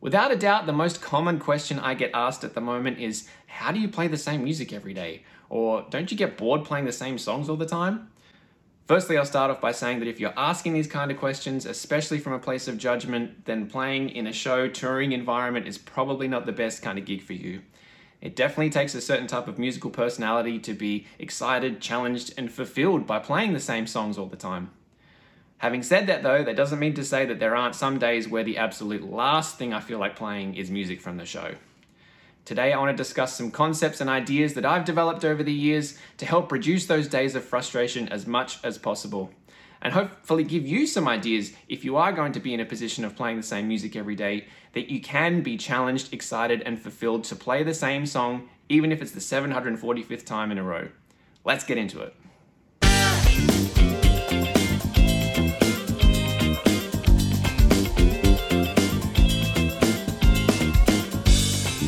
Without a doubt, the most common question I get asked at the moment is how do you play the same music every day? Or don't you get bored playing the same songs all the time? Firstly, I'll start off by saying that if you're asking these kind of questions, especially from a place of judgment, then playing in a show touring environment is probably not the best kind of gig for you. It definitely takes a certain type of musical personality to be excited, challenged, and fulfilled by playing the same songs all the time. Having said that, though, that doesn't mean to say that there aren't some days where the absolute last thing I feel like playing is music from the show. Today, I want to discuss some concepts and ideas that I've developed over the years to help reduce those days of frustration as much as possible. And hopefully, give you some ideas if you are going to be in a position of playing the same music every day, that you can be challenged, excited, and fulfilled to play the same song, even if it's the 745th time in a row. Let's get into it.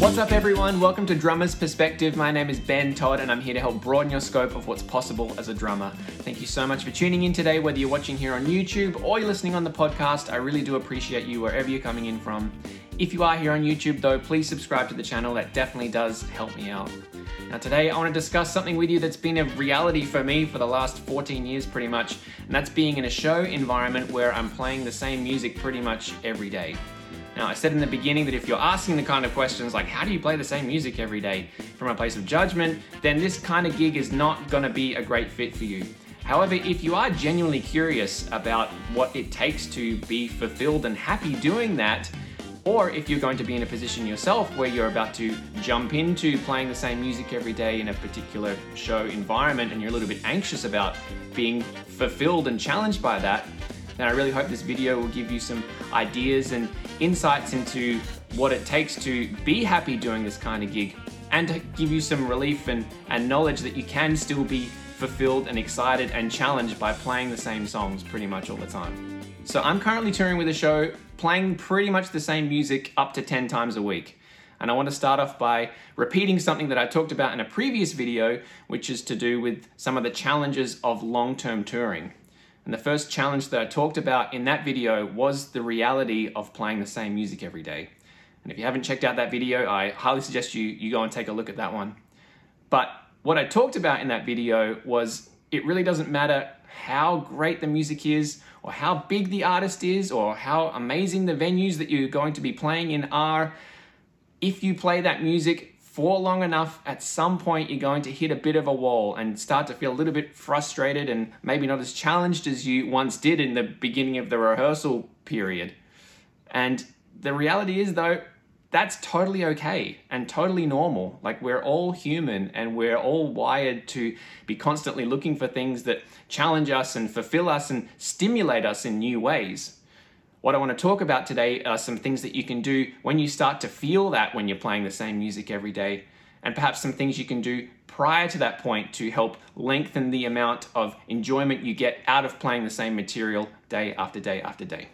What's up, everyone? Welcome to Drummer's Perspective. My name is Ben Todd, and I'm here to help broaden your scope of what's possible as a drummer. Thank you so much for tuning in today, whether you're watching here on YouTube or you're listening on the podcast. I really do appreciate you wherever you're coming in from. If you are here on YouTube, though, please subscribe to the channel. That definitely does help me out. Now, today I want to discuss something with you that's been a reality for me for the last 14 years, pretty much, and that's being in a show environment where I'm playing the same music pretty much every day. Now, I said in the beginning that if you're asking the kind of questions like, how do you play the same music every day from a place of judgment, then this kind of gig is not going to be a great fit for you. However, if you are genuinely curious about what it takes to be fulfilled and happy doing that, or if you're going to be in a position yourself where you're about to jump into playing the same music every day in a particular show environment and you're a little bit anxious about being fulfilled and challenged by that, then I really hope this video will give you some ideas and insights into what it takes to be happy doing this kind of gig and to give you some relief and, and knowledge that you can still be fulfilled and excited and challenged by playing the same songs pretty much all the time. So I'm currently touring with a show, playing pretty much the same music up to 10 times a week. And I want to start off by repeating something that I talked about in a previous video, which is to do with some of the challenges of long term touring. And the first challenge that I talked about in that video was the reality of playing the same music every day. And if you haven't checked out that video, I highly suggest you, you go and take a look at that one. But what I talked about in that video was it really doesn't matter how great the music is, or how big the artist is, or how amazing the venues that you're going to be playing in are. If you play that music for long enough, at some point you're going to hit a bit of a wall and start to feel a little bit frustrated and maybe not as challenged as you once did in the beginning of the rehearsal period. And the reality is, though, that's totally okay and totally normal. Like, we're all human and we're all wired to be constantly looking for things that challenge us and fulfill us and stimulate us in new ways. What I want to talk about today are some things that you can do when you start to feel that when you're playing the same music every day, and perhaps some things you can do prior to that point to help lengthen the amount of enjoyment you get out of playing the same material day after day after day.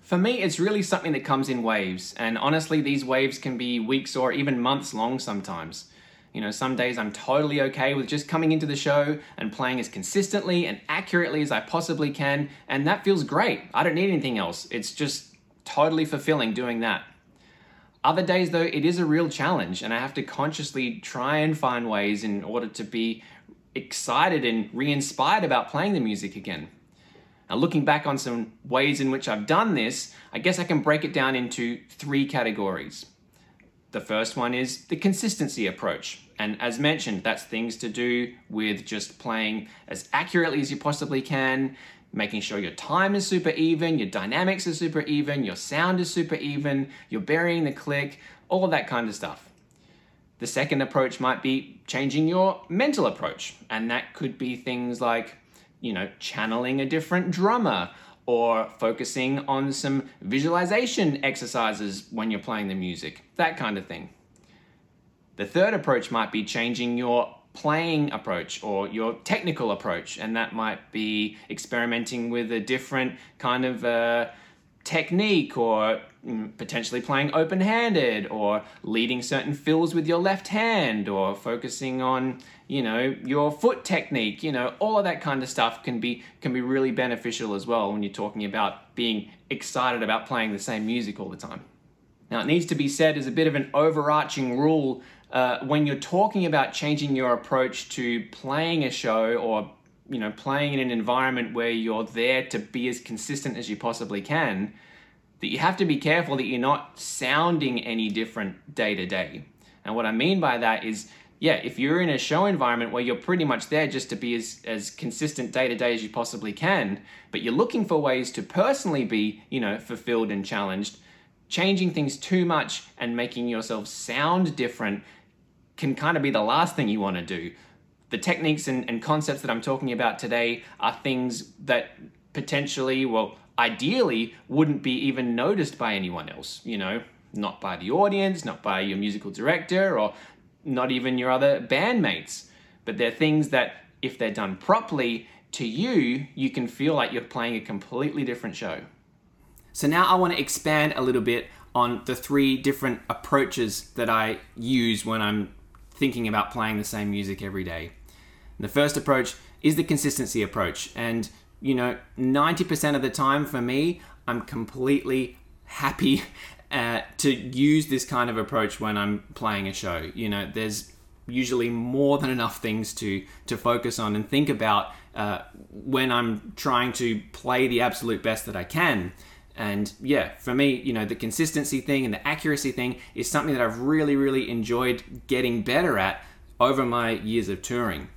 For me, it's really something that comes in waves, and honestly, these waves can be weeks or even months long sometimes. You know, some days I'm totally okay with just coming into the show and playing as consistently and accurately as I possibly can, and that feels great. I don't need anything else. It's just totally fulfilling doing that. Other days, though, it is a real challenge, and I have to consciously try and find ways in order to be excited and re inspired about playing the music again. Now, looking back on some ways in which I've done this, I guess I can break it down into three categories. The first one is the consistency approach. And as mentioned, that's things to do with just playing as accurately as you possibly can, making sure your time is super even, your dynamics are super even, your sound is super even, you're burying the click, all that kind of stuff. The second approach might be changing your mental approach, and that could be things like, you know, channeling a different drummer or focusing on some visualization exercises when you're playing the music, that kind of thing. The third approach might be changing your playing approach or your technical approach, and that might be experimenting with a different kind of uh, technique or potentially playing open handed or leading certain fills with your left hand or focusing on you know your foot technique you know all of that kind of stuff can be can be really beneficial as well when you're talking about being excited about playing the same music all the time. Now, it needs to be said as a bit of an overarching rule uh, when you're talking about changing your approach to playing a show or you know playing in an environment where you're there to be as consistent as you possibly can that you have to be careful that you're not sounding any different day to day and what i mean by that is yeah if you're in a show environment where you're pretty much there just to be as, as consistent day to day as you possibly can but you're looking for ways to personally be you know fulfilled and challenged changing things too much and making yourself sound different can kind of be the last thing you want to do. The techniques and, and concepts that I'm talking about today are things that potentially, well, ideally, wouldn't be even noticed by anyone else, you know, not by the audience, not by your musical director, or not even your other bandmates. But they're things that, if they're done properly to you, you can feel like you're playing a completely different show. So now I want to expand a little bit on the three different approaches that I use when I'm thinking about playing the same music every day. The first approach is the consistency approach. And, you know, 90% of the time for me, I'm completely happy uh, to use this kind of approach when I'm playing a show. You know, there's usually more than enough things to to focus on and think about uh, when I'm trying to play the absolute best that I can. And yeah, for me, you know, the consistency thing and the accuracy thing is something that I've really, really enjoyed getting better at over my years of touring.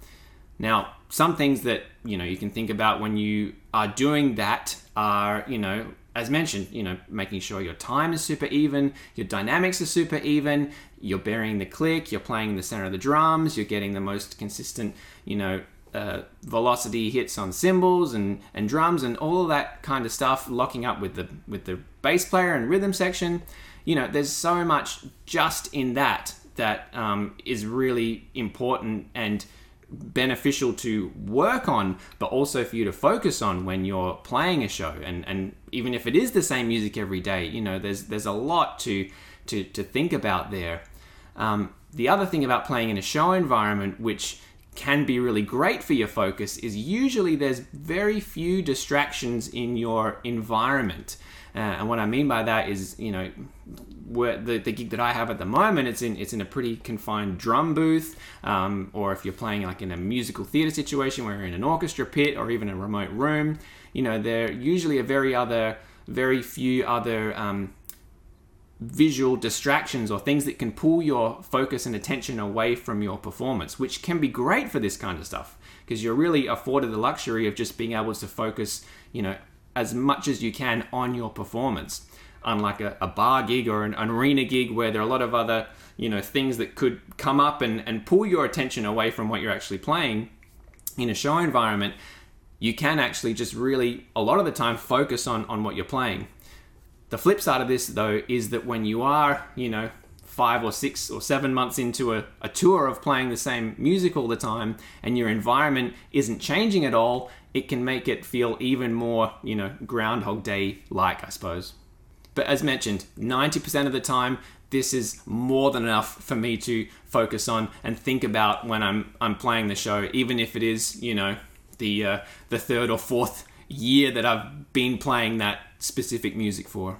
Now, some things that, you know, you can think about when you are doing that are, you know, as mentioned, you know, making sure your time is super even, your dynamics are super even, you're burying the click, you're playing in the center of the drums, you're getting the most consistent, you know, uh, velocity hits on cymbals and, and drums and all of that kind of stuff, locking up with the with the bass player and rhythm section. You know, there's so much just in that that um, is really important and beneficial to work on, but also for you to focus on when you're playing a show. And and even if it is the same music every day, you know, there's there's a lot to to to think about there. Um, the other thing about playing in a show environment, which can be really great for your focus is usually there's very few distractions in your environment. Uh, and what I mean by that is, you know, where the, the gig that I have at the moment, it's in it's in a pretty confined drum booth, um, or if you're playing like in a musical theater situation where you're in an orchestra pit or even a remote room, you know, there usually a very other, very few other um, visual distractions or things that can pull your focus and attention away from your performance, which can be great for this kind of stuff because you're really afforded the luxury of just being able to focus, you know, as much as you can on your performance. Unlike a, a bar gig or an, an arena gig where there are a lot of other, you know, things that could come up and, and pull your attention away from what you're actually playing in a show environment, you can actually just really, a lot of the time, focus on, on what you're playing. The flip side of this, though, is that when you are, you know, five or six or seven months into a, a, tour of playing the same music all the time and your environment isn't changing at all, it can make it feel even more, you know, Groundhog Day like, I suppose. But as mentioned, 90% of the time, this is more than enough for me to focus on and think about when I'm, I'm playing the show, even if it is, you know, the, uh, the third or fourth year that I've been playing that specific music for.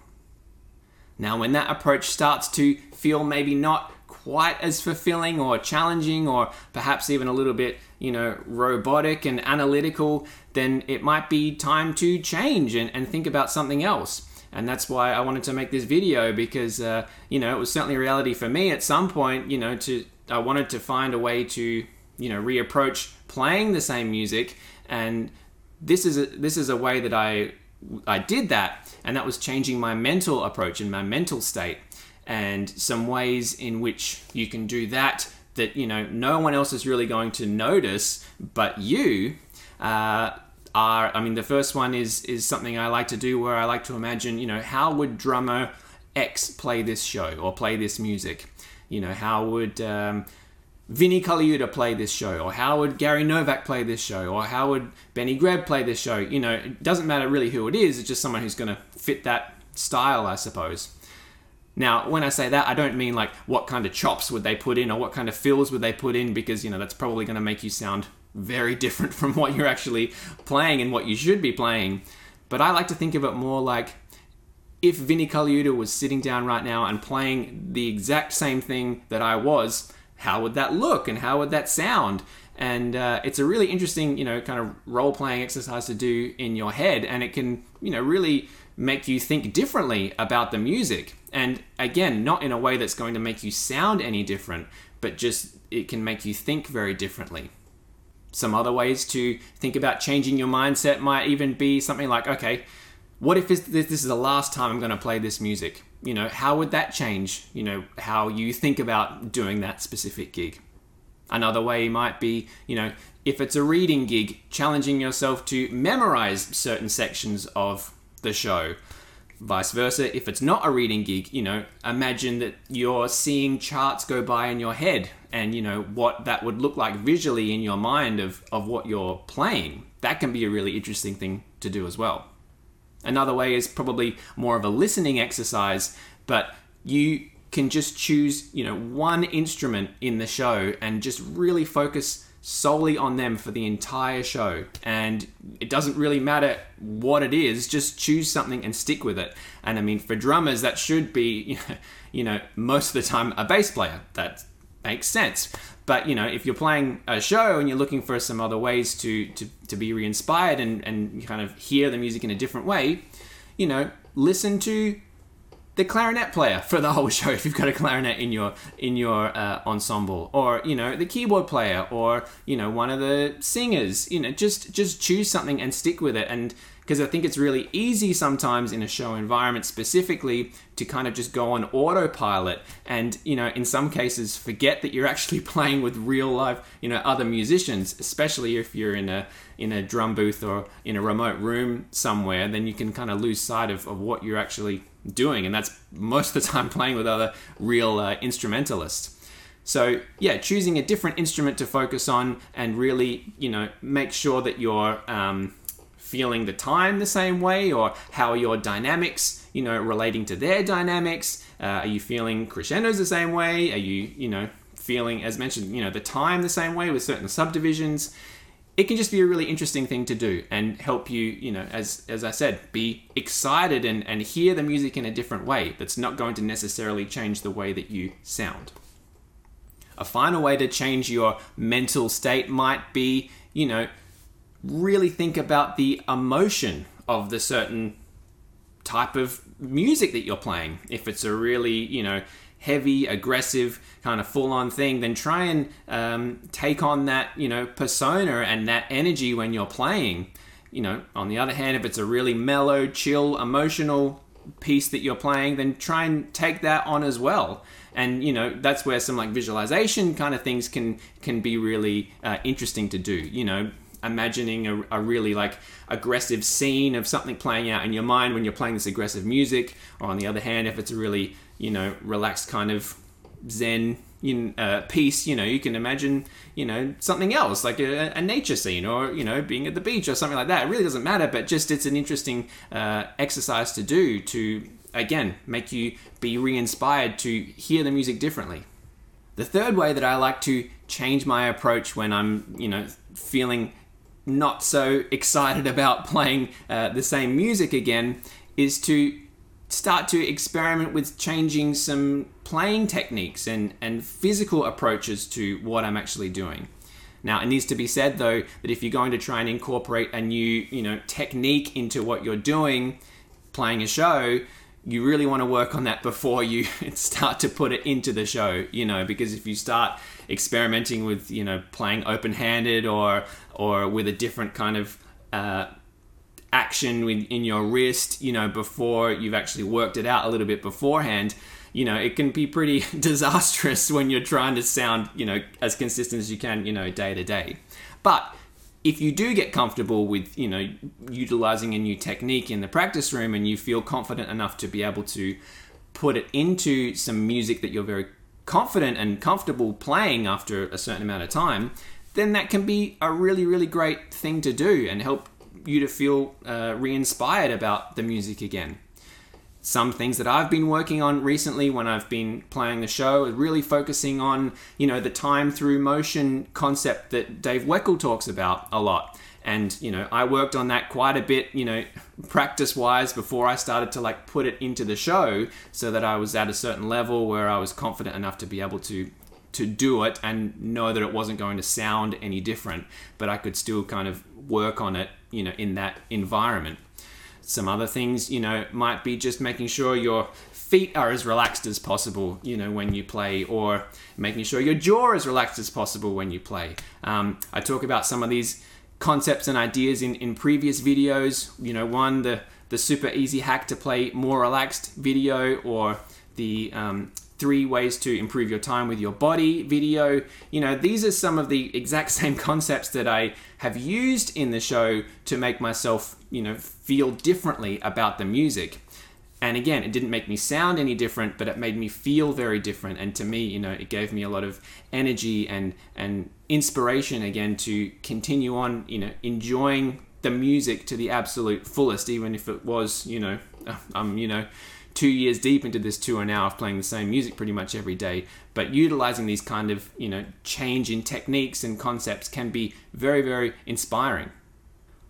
Now, when that approach starts to feel maybe not quite as fulfilling or challenging or perhaps even a little bit, you know, robotic and analytical, then it might be time to change and, and think about something else. And that's why I wanted to make this video because, uh, you know, it was certainly a reality for me at some point, you know, to, I wanted to find a way to, you know, reapproach playing the same music and this is a, this is a way that I I did that, and that was changing my mental approach and my mental state, and some ways in which you can do that that you know no one else is really going to notice, but you. Uh, are I mean the first one is is something I like to do where I like to imagine you know how would drummer X play this show or play this music you know how would um, Vinnie Colaiuta play this show, or how would Gary Novak play this show, or how would Benny Greb play this show? You know, it doesn't matter really who it is, it's just someone who's going to fit that style, I suppose. Now, when I say that, I don't mean like what kind of chops would they put in or what kind of fills would they put in, because, you know, that's probably going to make you sound very different from what you're actually playing and what you should be playing. But I like to think of it more like if Vinnie Colaiuta was sitting down right now and playing the exact same thing that I was, how would that look and how would that sound? And uh, it's a really interesting, you know, kind of role playing exercise to do in your head, and it can, you know, really make you think differently about the music. And again, not in a way that's going to make you sound any different, but just it can make you think very differently. Some other ways to think about changing your mindset might even be something like, okay, what if this, this is the last time I'm going to play this music? You know, how would that change, you know, how you think about doing that specific gig? Another way might be, you know, if it's a reading gig, challenging yourself to memorize certain sections of the show. Vice versa, if it's not a reading gig, you know, imagine that you're seeing charts go by in your head and, you know, what that would look like visually in your mind of, of what you're playing. That can be a really interesting thing to do as well. Another way is probably more of a listening exercise, but you can just choose, you know, one instrument in the show and just really focus solely on them for the entire show. And it doesn't really matter what it is, just choose something and stick with it. And I mean, for drummers, that should be, you know, most of the time a bass player. That makes sense. But you know, if you're playing a show and you're looking for some other ways to to, to be re-inspired and, and kind of hear the music in a different way, you know, listen to the clarinet player for the whole show if you've got a clarinet in your in your uh, ensemble or you know the keyboard player or you know one of the singers you know just just choose something and stick with it and because I think it's really easy sometimes in a show environment specifically to kind of just go on autopilot and you know in some cases forget that you're actually playing with real life you know other musicians especially if you're in a in a drum booth or in a remote room somewhere then you can kind of lose sight of, of what you're actually doing and that's most of the time playing with other real uh, instrumentalists. So yeah, choosing a different instrument to focus on and really, you know, make sure that you're um, feeling the time the same way or how are your dynamics you know relating to their dynamics? Uh, are you feeling crescendos the same way? Are you you know feeling as mentioned you know the time the same way with certain subdivisions? It can just be a really interesting thing to do and help you you know as as i said be excited and and hear the music in a different way that's not going to necessarily change the way that you sound. A final way to change your mental state might be you know really think about the emotion of the certain type of music that you're playing. If it's a really, you know, heavy, aggressive, kind of full on thing, then try and um, take on that, you know, persona and that energy when you're playing. You know, on the other hand, if it's a really mellow, chill, emotional piece that you're playing, then try and take that on as well. And you know that's where some like visualization kind of things can can be really uh, interesting to do. You know, imagining a, a, really like aggressive scene of something playing out in your mind when you're playing this aggressive music. Or on the other hand if it's a really you know relaxed kind of zen in, uh, piece you know you can imagine you know something else like a, a, nature scene or you know being at the beach or something like that. It really doesn't matter but just it's an interesting uh, exercise to do to again make you be re-inspired to hear the music differently. The third way that i like to change my approach when i'm you know feeling not so excited about playing uh, the same music again is to start to experiment with changing some playing techniques and, and physical approaches to what I'm actually doing. Now, it needs to be said though that if you're going to try and incorporate a new, you know, technique into what you're doing, playing a show, you really want to work on that before you start to put it into the show, you know, because if you start experimenting with, you know, playing open-handed or or with a different kind of uh, action in your wrist, you know, before you've actually worked it out a little bit beforehand, you know, it can be pretty disastrous when you're trying to sound, you know, as consistent as you can, you know, day to day. But if you do get comfortable with, you know, utilizing a new technique in the practice room and you feel confident enough to be able to put it into some music that you're very confident and comfortable playing after a certain amount of time, then that can be a really, really great thing to do and help you to feel uh, re inspired about the music again. Some things that I've been working on recently when I've been playing the show really focusing on, you know, the time through motion concept that Dave Weckl talks about a lot. And, you know, I worked on that quite a bit, you know, practice wise before I started to like put it into the show so that I was at a certain level where I was confident enough to be able to to do it and know that it wasn't going to sound any different, but I could still kind of work on it, you know, in that environment. Some other things, you know, might be just making sure your feet are as relaxed as possible, you know, when you play, or making sure your jaw is relaxed as possible when you play. Um, I talk about some of these concepts and ideas in, in previous videos. You know, one, the, the super easy hack to play more relaxed video, or the um, three ways to improve your time with your body video. You know, these are some of the exact same concepts that I have used in the show to make myself, you know, feel differently about the music. And again, it didn't make me sound any different, but it made me feel very different. And to me, you know, it gave me a lot of energy and and inspiration again to continue on, you know, enjoying the music to the absolute fullest, even if it was, you know, I'm, you know, two years deep into this tour now of playing the same music pretty much every day. But utilizing these kind of, you know, change in techniques and concepts can be very, very inspiring.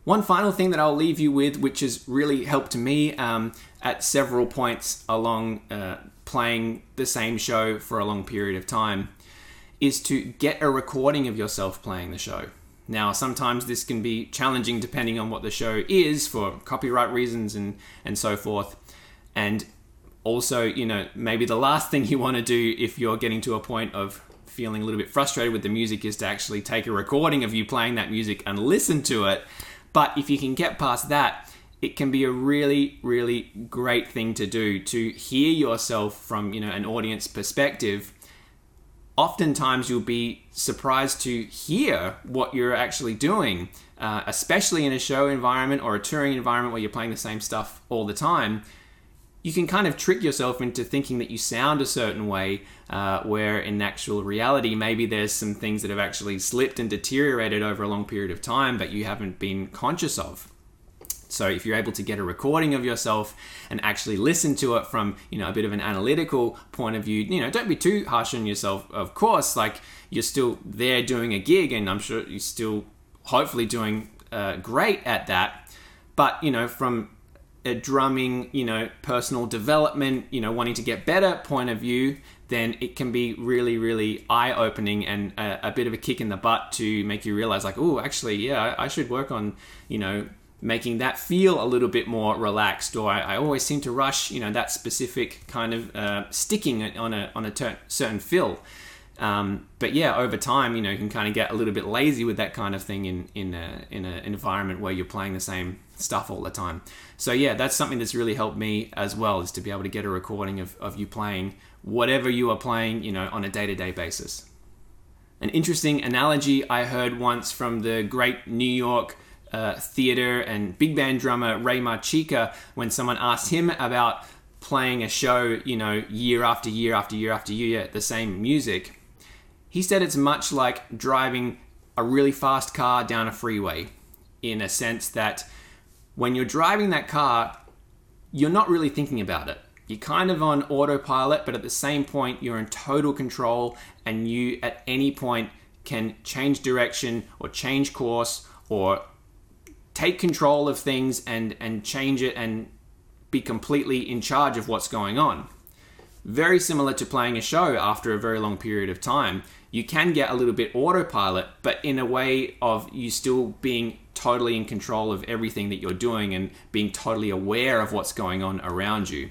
One final thing that I'll leave you with, which has really helped me um, at several points along uh, playing the same show for a long period of time, is to get a recording of yourself playing the show. Now, sometimes this can be challenging depending on what the show is for copyright reasons and, and so forth. And also, you know, maybe the last thing you want to do if you're getting to a point of feeling a little bit frustrated with the music is to actually take a recording of you playing that music and listen to it. But if you can get past that, it can be a really, really great thing to do to hear yourself from, you know, an audience perspective. Oftentimes, you'll be surprised to hear what you're actually doing, uh, especially in a show environment or a touring environment where you're playing the same stuff all the time you can kind of trick yourself into thinking that you sound a certain way, uh, where in actual reality, maybe there's some things that have actually slipped and deteriorated over a long period of time, but you haven't been conscious of. So if you're able to get a recording of yourself and actually listen to it from, you know, a bit of an analytical point of view, you know, don't be too harsh on yourself. Of course, like you're still there doing a gig, and I'm sure you're still hopefully doing uh, great at that. But you know, from a drumming, you know, personal development, you know, wanting to get better point of view, then it can be really, really eye opening and a, a, bit of a kick in the butt to make you realize, like, oh, actually, yeah, I, I, should work on, you know, making that feel a little bit more relaxed. Or I, I always seem to rush, you know, that specific kind of uh, sticking on a on a ter- certain fill. Um, but yeah, over time, you know, you can kind of get a little bit lazy with that kind of thing in in a, in an environment where you're playing the same stuff all the time. So yeah, that's something that's really helped me as well is to be able to get a recording of, of you playing whatever you are playing, you know, on a day-to-day basis. An interesting analogy I heard once from the great New York uh, theater and big band drummer Ray Marchica when someone asked him about playing a show, you know, year after year after year after year, the same music. He said it's much like driving a really fast car down a freeway in a sense that when you're driving that car, you're not really thinking about it. You're kind of on autopilot, but at the same point, you're in total control, and you at any point can change direction or change course or take control of things and, and change it and be completely in charge of what's going on. Very similar to playing a show after a very long period of time. You can get a little bit autopilot, but in a way of you still being totally in control of everything that you're doing and being totally aware of what's going on around you.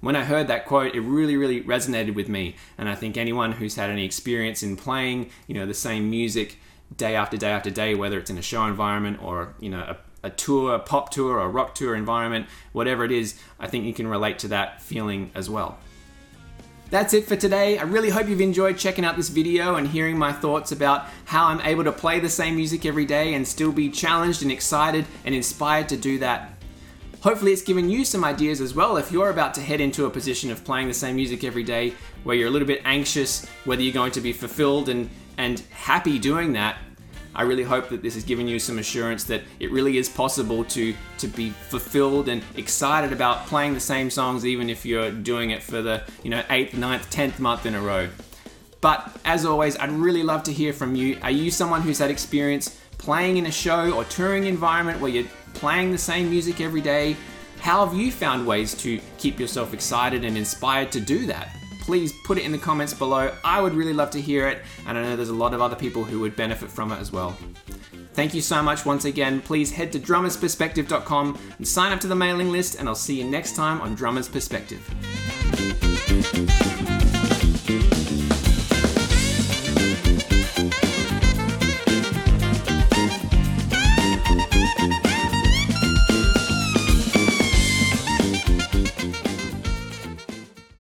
When I heard that quote, it really, really resonated with me. And I think anyone who's had any experience in playing, you know, the same music day after day after day, whether it's in a show environment or, you know, a, a tour, a pop tour, or rock tour environment, whatever it is, I think you can relate to that feeling as well. That's it for today. I really hope you've enjoyed checking out this video and hearing my thoughts about how I'm able to play the same music every day and still be challenged and excited and inspired to do that. Hopefully it's given you some ideas as well if you're about to head into a position of playing the same music every day where you're a little bit anxious whether you're going to be fulfilled and, and happy doing that I really hope that this has given you some assurance that it really is possible to to be fulfilled and excited about playing the same songs even if you're doing it for the you know eighth, ninth, tenth month in a row. But as always, I'd really love to hear from you. Are you someone who's had experience playing in a show or touring environment where you're playing the same music every day? How have you found ways to keep yourself excited and inspired to do that? please put it in the comments below. I would really love to hear it, and I know there's a lot of other people who would benefit from it as well. Thank you so much once again. Please head to drummersperspective.com and sign up to the mailing list, and I'll see you next time on Drummers Perspective.